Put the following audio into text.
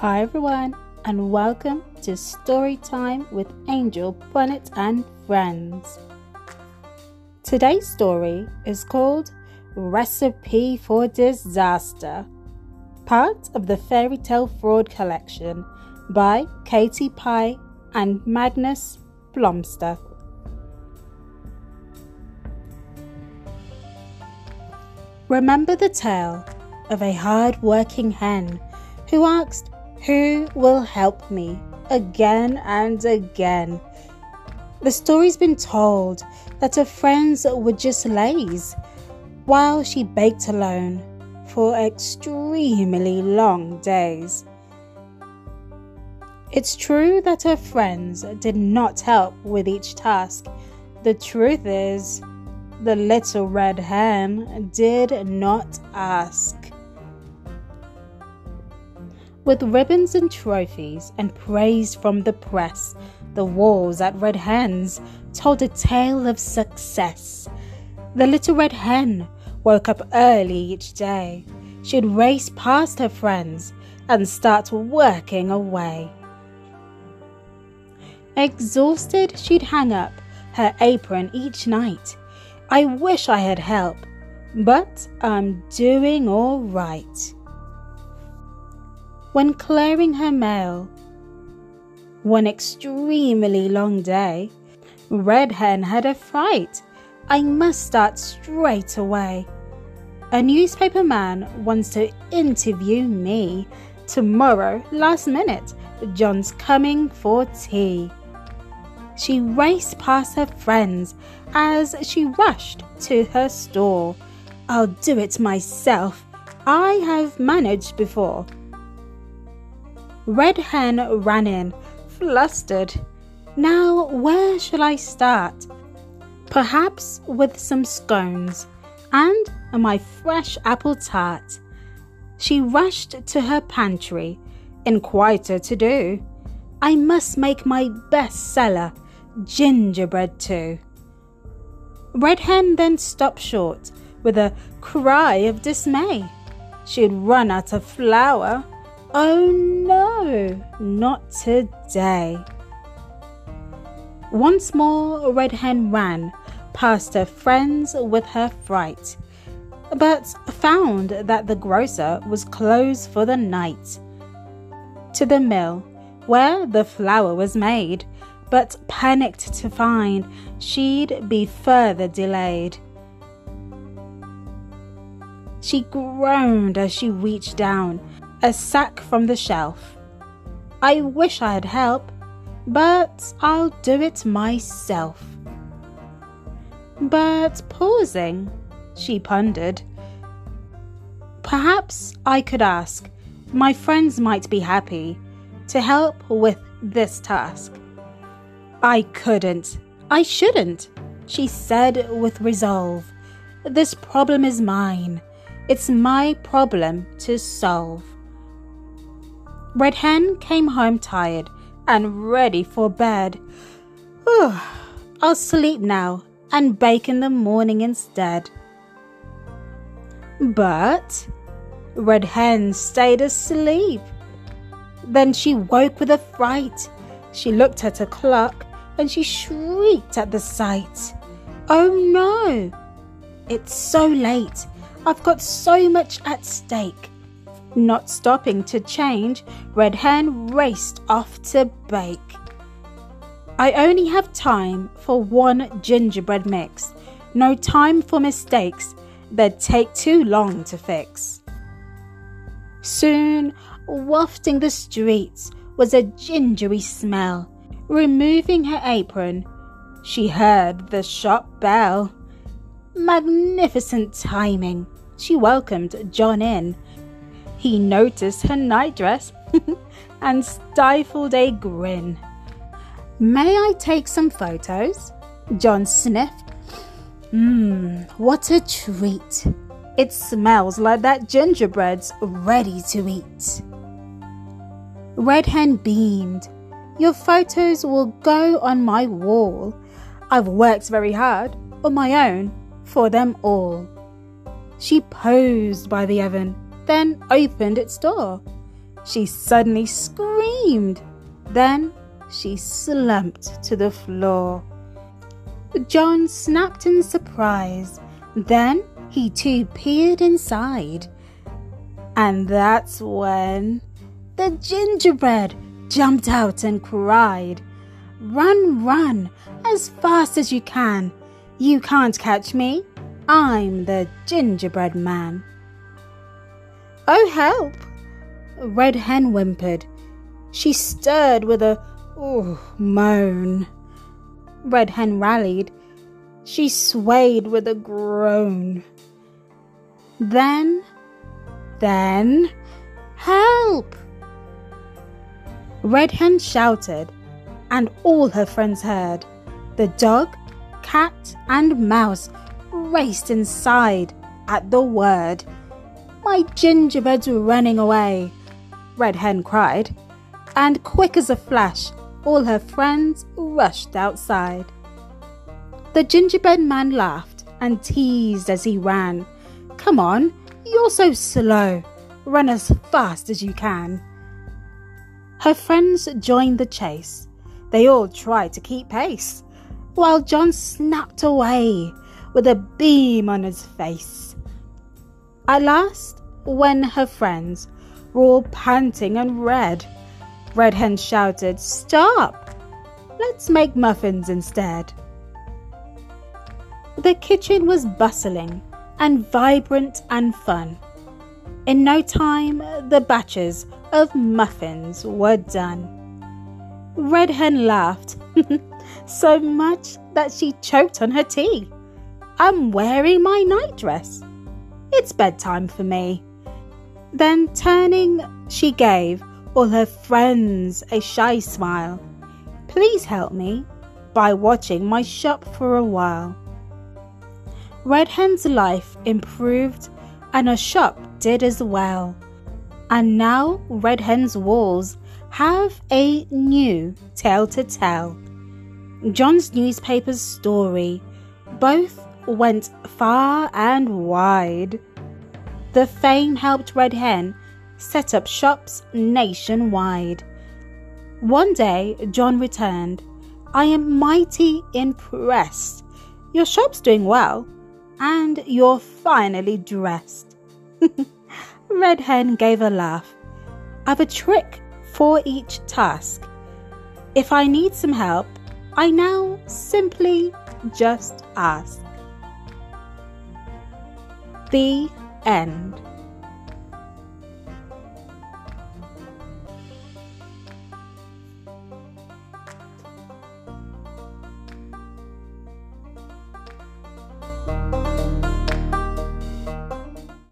Hi everyone, and welcome to Story Time with Angel Bonnet and Friends. Today's story is called Recipe for Disaster, part of the Fairy Tale Fraud Collection by Katie Pye and Magnus Blomster. Remember the tale of a hard working hen who asked who will help me again and again? The story's been told that her friends were just lays while she baked alone for extremely long days. It's true that her friends did not help with each task. The truth is, the little red hen did not ask. With ribbons and trophies and praise from the press, the walls at Red Hen's told a tale of success. The little red hen woke up early each day. She'd race past her friends and start working away. Exhausted, she'd hang up her apron each night. I wish I had help, but I'm doing all right when clearing her mail. One extremely long day, Red Hen had a fright. I must start straight away. A newspaper man wants to interview me. Tomorrow, last minute, John's coming for tea. She raced past her friends as she rushed to her store. I'll do it myself. I have managed before. Red Hen ran in, flustered. Now, where shall I start? Perhaps with some scones and my fresh apple tart. She rushed to her pantry, in quite a to do. I must make my best seller, gingerbread too. Red Hen then stopped short with a cry of dismay. She'd run out of flour Oh no, not today. Once more, Red Hen ran past her friends with her fright, but found that the grocer was closed for the night. To the mill, where the flour was made, but panicked to find she'd be further delayed. She groaned as she reached down a sack from the shelf. I wish I had help, but I'll do it myself. But pausing, she pondered. Perhaps I could ask. My friends might be happy to help with this task. I couldn't. I shouldn't, she said with resolve. This problem is mine. It's my problem to solve. Red Hen came home tired and ready for bed. I'll sleep now and bake in the morning instead. But Red Hen stayed asleep. Then she woke with a fright. She looked at her clock and she shrieked at the sight. Oh no! It's so late. I've got so much at stake. Not stopping to change, Red Hen raced off to bake. I only have time for one gingerbread mix. No time for mistakes, they'd take too long to fix. Soon, wafting the streets was a gingery smell. Removing her apron, she heard the shop bell. Magnificent timing. She welcomed John in he noticed her nightdress and stifled a grin. May I take some photos? John sniffed. Mmm, what a treat. It smells like that gingerbread's ready to eat. Red Hen beamed. Your photos will go on my wall. I've worked very hard on my own for them all. She posed by the oven then opened its door. she suddenly screamed. Then she slumped to the floor. John snapped in surprise. Then he too peered inside. And that's when the gingerbread jumped out and cried, Run, run, as fast as you can. You can't catch me. I'm the gingerbread man. Oh, help! Red Hen whimpered. She stirred with a oh, moan. Red Hen rallied. She swayed with a groan. Then, then, help! Red Hen shouted, and all her friends heard. The dog, cat, and mouse raced inside at the word. My gingerbread's were running away, Red Hen cried, and quick as a flash, all her friends rushed outside. The gingerbread man laughed and teased as he ran. Come on, you're so slow. Run as fast as you can. Her friends joined the chase. They all tried to keep pace, while John snapped away with a beam on his face. At last, when her friends were all panting and red, Red Hen shouted, Stop! Let's make muffins instead. The kitchen was bustling and vibrant and fun. In no time, the batches of muffins were done. Red Hen laughed so much that she choked on her tea. I'm wearing my nightdress. It's bedtime for me. Then turning, she gave all her friends a shy smile. Please help me by watching my shop for a while. Red Hen's life improved and her shop did as well. And now Red Hen's walls have a new tale to tell. John's newspaper's story both went far and wide. The fame helped Red Hen set up shops nationwide. One day, John returned. I am mighty impressed. Your shop's doing well, and you're finally dressed. Red Hen gave a laugh. I've a trick for each task. If I need some help, I now simply just ask. The end.